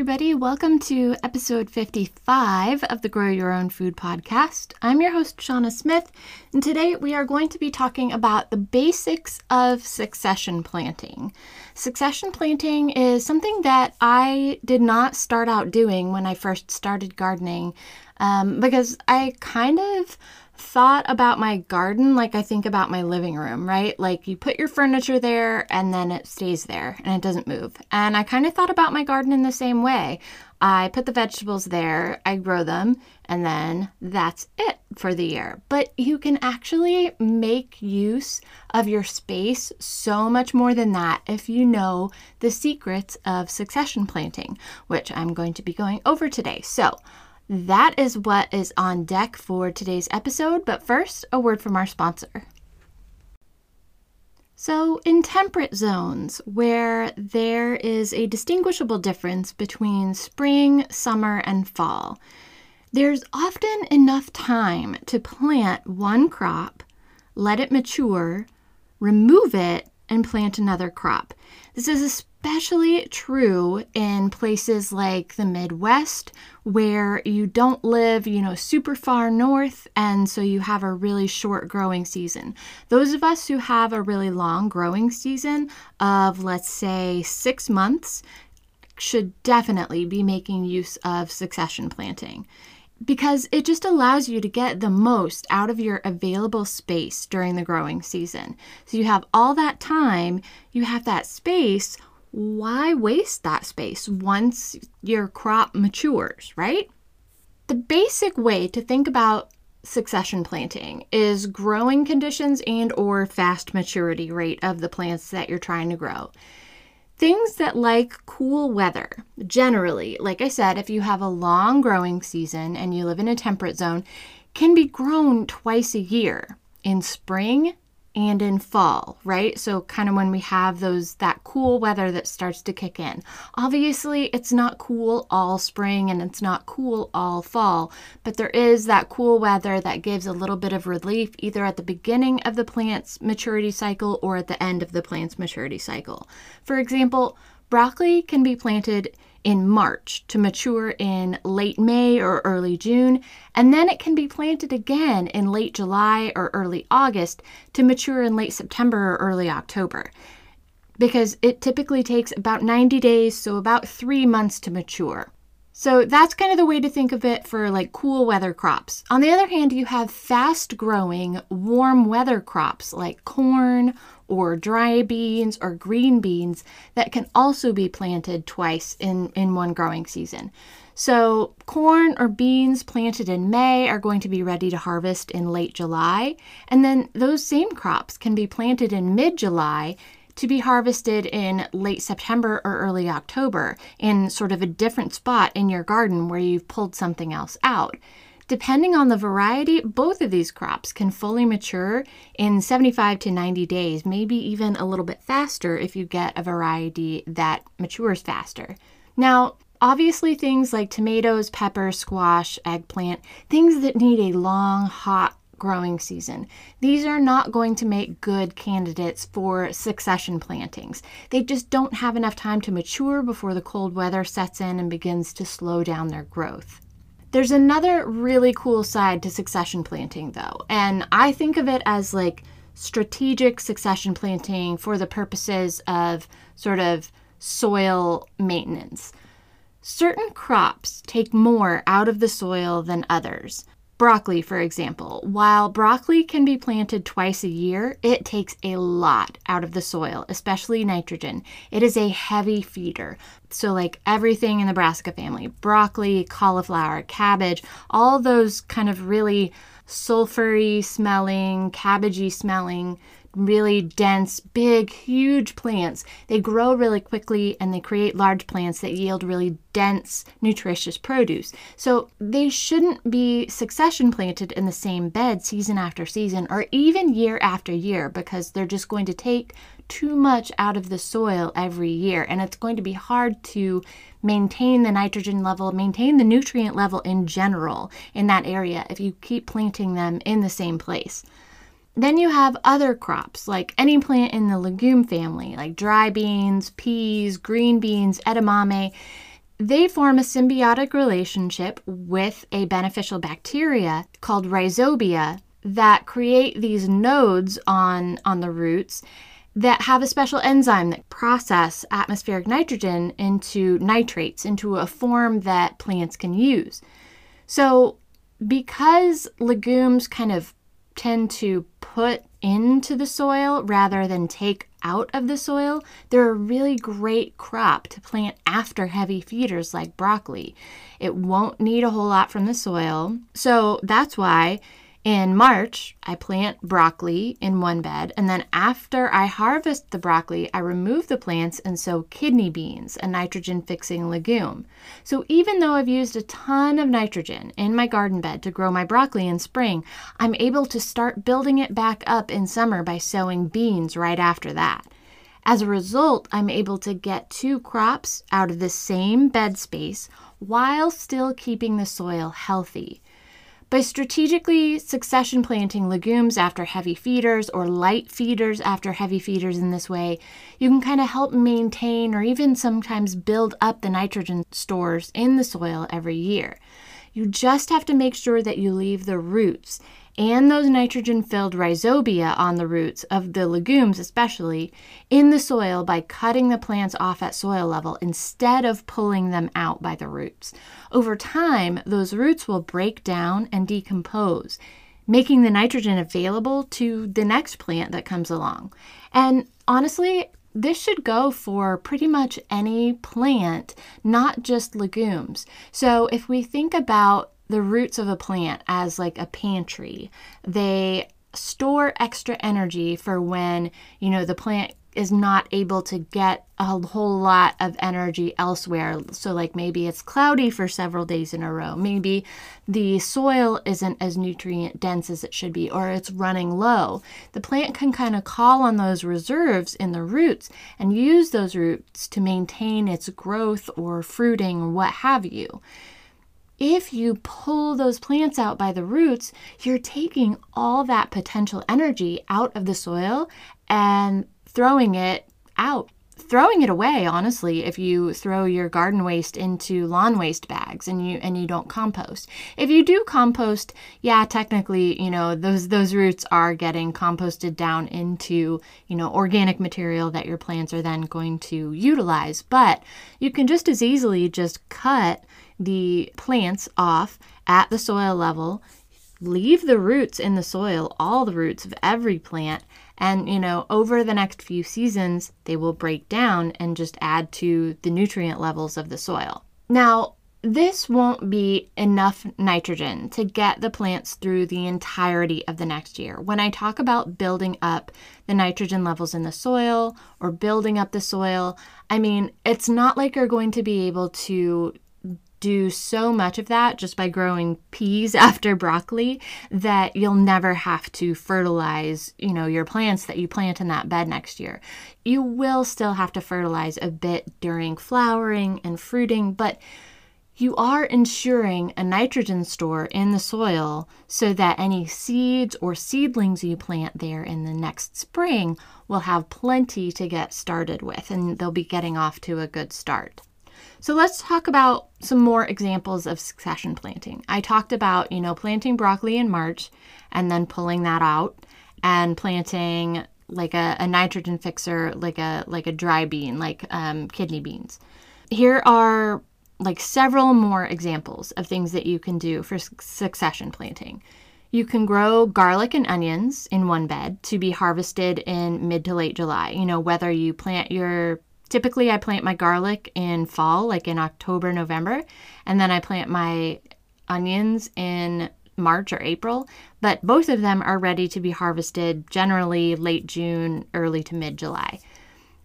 Everybody, welcome to episode 55 of the Grow Your Own Food podcast. I'm your host, Shauna Smith, and today we are going to be talking about the basics of succession planting. Succession planting is something that I did not start out doing when I first started gardening um, because I kind of thought about my garden like I think about my living room, right? Like you put your furniture there and then it stays there and it doesn't move. And I kind of thought about my garden in the same way. I put the vegetables there, I grow them, and then that's it for the year. But you can actually make use of your space so much more than that if you know the secrets of succession planting, which I'm going to be going over today. So, that is what is on deck for today's episode, but first, a word from our sponsor. So, in temperate zones where there is a distinguishable difference between spring, summer, and fall, there's often enough time to plant one crop, let it mature, remove it, and plant another crop. This is especially true in places like the Midwest where you don't live, you know, super far north and so you have a really short growing season. Those of us who have a really long growing season of let's say 6 months should definitely be making use of succession planting because it just allows you to get the most out of your available space during the growing season. So you have all that time, you have that space. Why waste that space once your crop matures, right? The basic way to think about succession planting is growing conditions and or fast maturity rate of the plants that you're trying to grow. Things that like cool weather, generally, like I said, if you have a long growing season and you live in a temperate zone, can be grown twice a year. In spring and in fall, right? So kind of when we have those that cool weather that starts to kick in. Obviously, it's not cool all spring and it's not cool all fall, but there is that cool weather that gives a little bit of relief either at the beginning of the plant's maturity cycle or at the end of the plant's maturity cycle. For example, broccoli can be planted in March to mature in late May or early June, and then it can be planted again in late July or early August to mature in late September or early October. Because it typically takes about 90 days, so about three months to mature. So that's kind of the way to think of it for like cool weather crops. On the other hand, you have fast growing warm weather crops like corn or dry beans or green beans that can also be planted twice in, in one growing season. So, corn or beans planted in May are going to be ready to harvest in late July, and then those same crops can be planted in mid July to be harvested in late September or early October in sort of a different spot in your garden where you've pulled something else out. Depending on the variety, both of these crops can fully mature in 75 to 90 days, maybe even a little bit faster if you get a variety that matures faster. Now, obviously, things like tomatoes, pepper, squash, eggplant, things that need a long, hot growing season. These are not going to make good candidates for succession plantings. They just don't have enough time to mature before the cold weather sets in and begins to slow down their growth. There's another really cool side to succession planting, though, and I think of it as like strategic succession planting for the purposes of sort of soil maintenance. Certain crops take more out of the soil than others. Broccoli, for example, while broccoli can be planted twice a year, it takes a lot out of the soil, especially nitrogen. It is a heavy feeder. So, like everything in the brassica family broccoli, cauliflower, cabbage, all those kind of really sulfury smelling, cabbagey smelling really dense, big, huge plants. They grow really quickly and they create large plants that yield really dense, nutritious produce. So they shouldn't be succession planted in the same bed season after season or even year after year because they're just going to take too much out of the soil every year and it's going to be hard to maintain the nitrogen level, maintain the nutrient level in general in that area if you keep planting them in the same place. Then you have other crops, like any plant in the legume family, like dry beans, peas, green beans, edamame. They form a symbiotic relationship with a beneficial bacteria called rhizobia that create these nodes on, on the roots that have a special enzyme that process atmospheric nitrogen into nitrates, into a form that plants can use. So because legumes kind of tend to put into the soil rather than take out of the soil, they're a really great crop to plant after heavy feeders like broccoli. It won't need a whole lot from the soil. So that's why in March, I plant broccoli in one bed, and then after I harvest the broccoli, I remove the plants and sow kidney beans, a nitrogen fixing legume. So even though I've used a ton of nitrogen in my garden bed to grow my broccoli in spring, I'm able to start building it back up in summer by sowing beans right after that. As a result, I'm able to get two crops out of the same bed space while still keeping the soil healthy. By strategically succession planting legumes after heavy feeders or light feeders after heavy feeders in this way, you can kind of help maintain or even sometimes build up the nitrogen stores in the soil every year. You just have to make sure that you leave the roots and those nitrogen filled rhizobia on the roots of the legumes, especially in the soil by cutting the plants off at soil level instead of pulling them out by the roots. Over time, those roots will break down and decompose, making the nitrogen available to the next plant that comes along. And honestly, this should go for pretty much any plant, not just legumes. So if we think about the roots of a plant as like a pantry. They store extra energy for when, you know, the plant is not able to get a whole lot of energy elsewhere. So, like maybe it's cloudy for several days in a row. Maybe the soil isn't as nutrient dense as it should be, or it's running low. The plant can kind of call on those reserves in the roots and use those roots to maintain its growth or fruiting or what have you if you pull those plants out by the roots, you're taking all that potential energy out of the soil and throwing it out. Throwing it away, honestly, if you throw your garden waste into lawn waste bags and you and you don't compost. If you do compost, yeah, technically, you know, those those roots are getting composted down into, you know, organic material that your plants are then going to utilize. But you can just as easily just cut the plants off at the soil level, leave the roots in the soil, all the roots of every plant, and you know, over the next few seasons, they will break down and just add to the nutrient levels of the soil. Now, this won't be enough nitrogen to get the plants through the entirety of the next year. When I talk about building up the nitrogen levels in the soil or building up the soil, I mean, it's not like you're going to be able to do so much of that just by growing peas after broccoli that you'll never have to fertilize, you know, your plants that you plant in that bed next year. You will still have to fertilize a bit during flowering and fruiting, but you are ensuring a nitrogen store in the soil so that any seeds or seedlings you plant there in the next spring will have plenty to get started with and they'll be getting off to a good start. So let's talk about some more examples of succession planting. I talked about, you know, planting broccoli in March and then pulling that out and planting like a, a nitrogen fixer, like a like a dry bean, like um, kidney beans. Here are like several more examples of things that you can do for succession planting. You can grow garlic and onions in one bed to be harvested in mid to late July. You know, whether you plant your Typically, I plant my garlic in fall, like in October, November, and then I plant my onions in March or April, but both of them are ready to be harvested generally late June, early to mid July.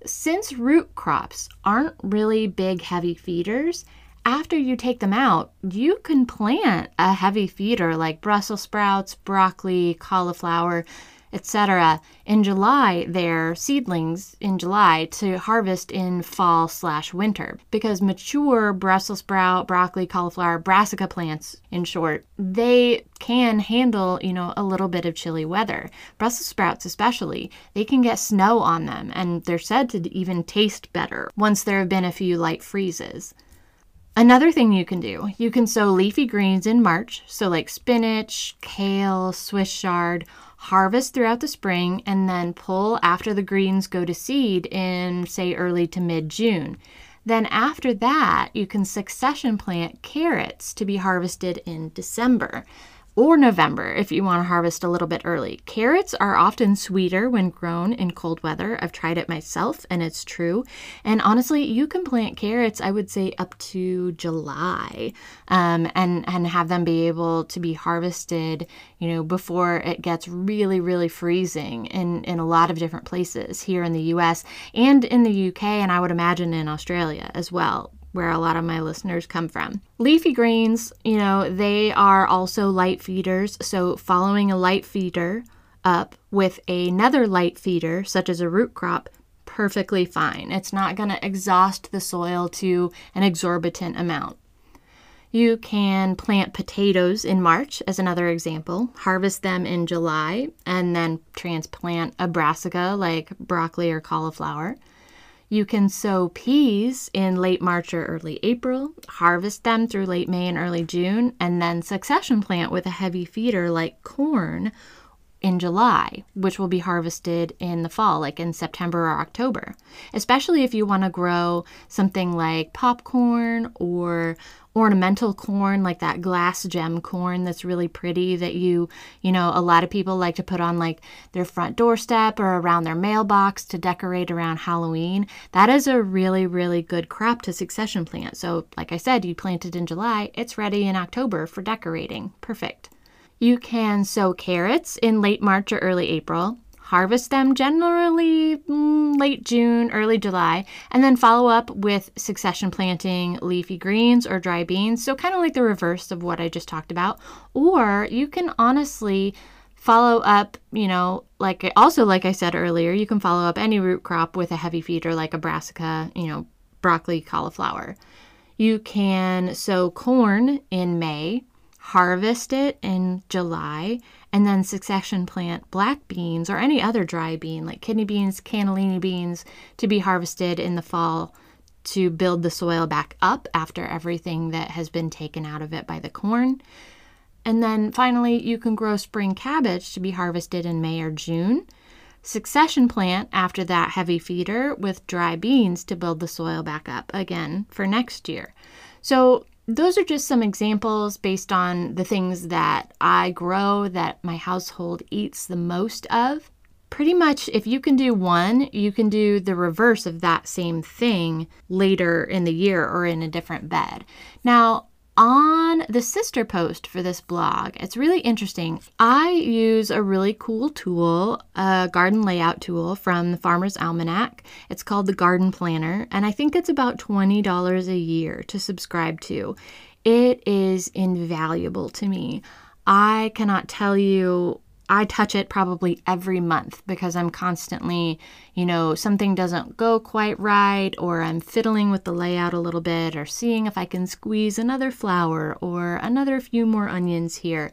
Since root crops aren't really big, heavy feeders, after you take them out, you can plant a heavy feeder like Brussels sprouts, broccoli, cauliflower, etc. in July, their seedlings in July to harvest in fall slash winter because mature Brussels sprout, broccoli, cauliflower, brassica plants, in short, they can handle, you know, a little bit of chilly weather. Brussels sprouts especially, they can get snow on them and they're said to even taste better once there have been a few light freezes. Another thing you can do, you can sow leafy greens in March, so like spinach, kale, Swiss chard, harvest throughout the spring, and then pull after the greens go to seed in, say, early to mid June. Then, after that, you can succession plant carrots to be harvested in December or November if you want to harvest a little bit early. Carrots are often sweeter when grown in cold weather. I've tried it myself and it's true. And honestly, you can plant carrots, I would say, up to July um, and, and have them be able to be harvested, you know, before it gets really, really freezing in, in a lot of different places here in the US and in the UK, and I would imagine in Australia as well where a lot of my listeners come from. Leafy greens, you know, they are also light feeders, so following a light feeder up with another light feeder, such as a root crop, perfectly fine. It's not going to exhaust the soil to an exorbitant amount. You can plant potatoes in March, as another example, harvest them in July, and then transplant a brassica like broccoli or cauliflower. You can sow peas in late March or early April, harvest them through late May and early June, and then succession plant with a heavy feeder like corn in July, which will be harvested in the fall, like in September or October. Especially if you want to grow something like popcorn or ornamental corn like that glass gem corn that's really pretty that you you know a lot of people like to put on like their front doorstep or around their mailbox to decorate around halloween. That is a really really good crop to succession plant. So like i said you planted in july it's ready in october for decorating. Perfect. You can sow carrots in late march or early april harvest them generally mm, late June, early July, and then follow up with succession planting leafy greens or dry beans. So, kind of like the reverse of what I just talked about. Or you can honestly follow up, you know, like also, like I said earlier, you can follow up any root crop with a heavy feeder like a brassica, you know, broccoli, cauliflower. You can sow corn in May, harvest it in July, and then succession plant black beans or any other dry bean like kidney beans, cannellini beans to be harvested in the fall to build the soil back up after everything that has been taken out of it by the corn. And then finally, you can grow spring cabbage to be harvested in May or June. Succession plant after that heavy feeder with dry beans to build the soil back up again for next year. So those are just some examples based on the things that I grow that my household eats the most of. Pretty much, if you can do one, you can do the reverse of that same thing later in the year or in a different bed. Now, on the sister post for this blog, it's really interesting. I use a really cool tool, a garden layout tool from the Farmer's Almanac. It's called the Garden Planner, and I think it's about $20 a year to subscribe to. It is invaluable to me. I cannot tell you I touch it probably every month because I'm constantly, you know, something doesn't go quite right, or I'm fiddling with the layout a little bit, or seeing if I can squeeze another flower or another few more onions here.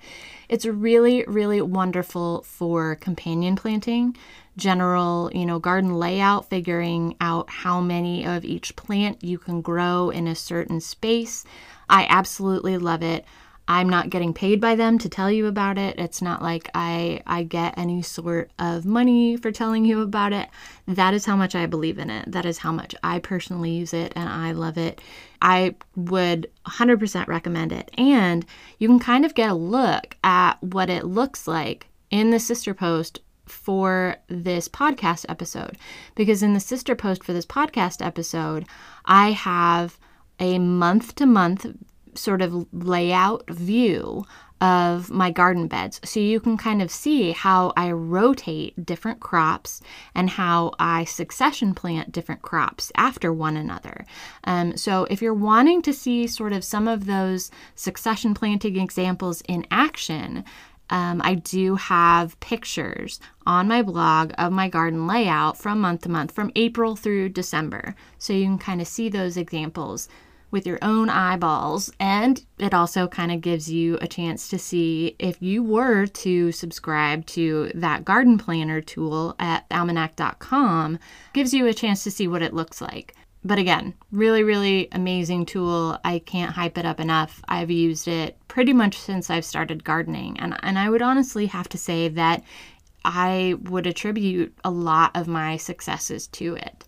It's really, really wonderful for companion planting, general, you know, garden layout, figuring out how many of each plant you can grow in a certain space. I absolutely love it. I'm not getting paid by them to tell you about it. It's not like I I get any sort of money for telling you about it. That is how much I believe in it. That is how much I personally use it and I love it. I would 100% recommend it. And you can kind of get a look at what it looks like in the sister post for this podcast episode because in the sister post for this podcast episode, I have a month to month sort of layout view of my garden beds. So you can kind of see how I rotate different crops and how I succession plant different crops after one another. Um, so if you're wanting to see sort of some of those succession planting examples in action, um, I do have pictures on my blog of my garden layout from month to month, from April through December. So you can kind of see those examples with your own eyeballs. And it also kind of gives you a chance to see if you were to subscribe to that garden planner tool at almanac.com, gives you a chance to see what it looks like. But again, really, really amazing tool. I can't hype it up enough. I've used it pretty much since I've started gardening. And, and I would honestly have to say that I would attribute a lot of my successes to it.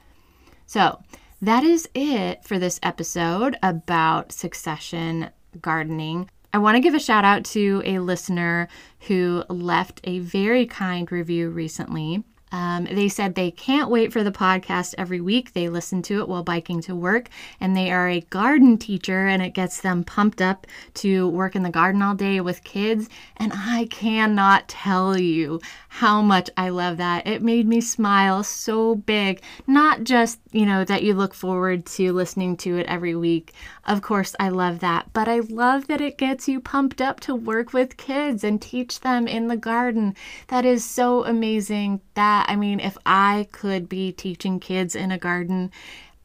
So, that is it for this episode about succession gardening. I want to give a shout out to a listener who left a very kind review recently. Um, they said they can't wait for the podcast every week. They listen to it while biking to work, and they are a garden teacher, and it gets them pumped up to work in the garden all day with kids. And I cannot tell you how much I love that. It made me smile so big. Not just, you know, that you look forward to listening to it every week. Of course, I love that, but I love that it gets you pumped up to work with kids and teach them in the garden. That is so amazing. That I mean, if I could be teaching kids in a garden,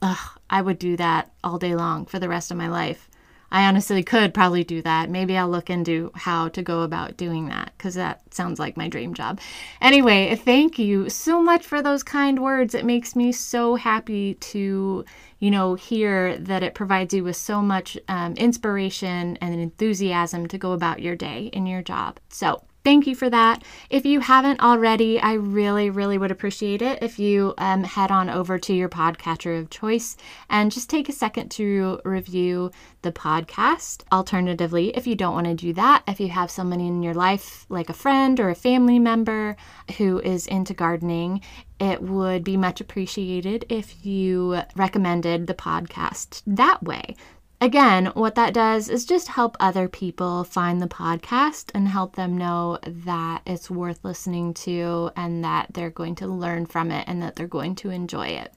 ugh, I would do that all day long for the rest of my life. I honestly could probably do that. Maybe I'll look into how to go about doing that because that sounds like my dream job. Anyway, thank you so much for those kind words. It makes me so happy to, you know, hear that it provides you with so much um, inspiration and enthusiasm to go about your day in your job. So, Thank you for that. If you haven't already, I really, really would appreciate it if you um, head on over to your podcatcher of choice and just take a second to review the podcast. Alternatively, if you don't want to do that, if you have someone in your life, like a friend or a family member who is into gardening, it would be much appreciated if you recommended the podcast that way. Again, what that does is just help other people find the podcast and help them know that it's worth listening to and that they're going to learn from it and that they're going to enjoy it.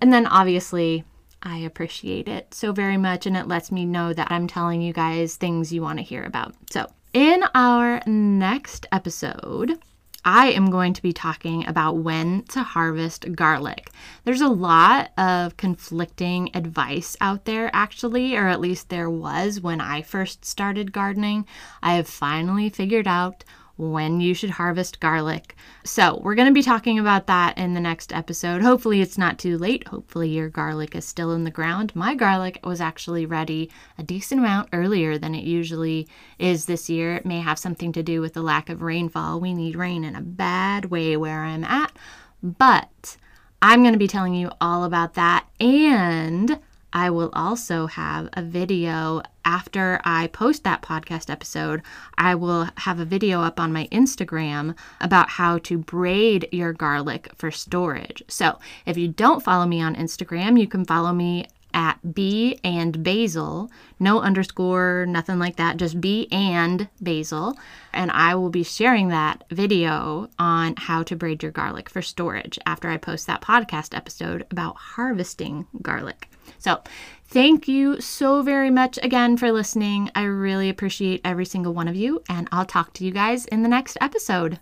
And then obviously, I appreciate it so very much, and it lets me know that I'm telling you guys things you want to hear about. So, in our next episode, I am going to be talking about when to harvest garlic. There's a lot of conflicting advice out there, actually, or at least there was when I first started gardening. I have finally figured out when you should harvest garlic. So, we're going to be talking about that in the next episode. Hopefully, it's not too late. Hopefully, your garlic is still in the ground. My garlic was actually ready a decent amount earlier than it usually is this year. It may have something to do with the lack of rainfall. We need rain in a bad way where I'm at, but I'm going to be telling you all about that and I will also have a video after I post that podcast episode. I will have a video up on my Instagram about how to braid your garlic for storage. So if you don't follow me on Instagram, you can follow me at Bee and Basil, no underscore, nothing like that, just Bee and Basil. And I will be sharing that video on how to braid your garlic for storage after I post that podcast episode about harvesting garlic. So, thank you so very much again for listening. I really appreciate every single one of you, and I'll talk to you guys in the next episode.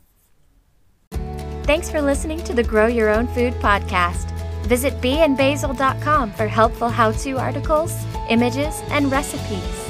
Thanks for listening to the Grow Your Own Food podcast. Visit beeandbasil.com for helpful how to articles, images, and recipes.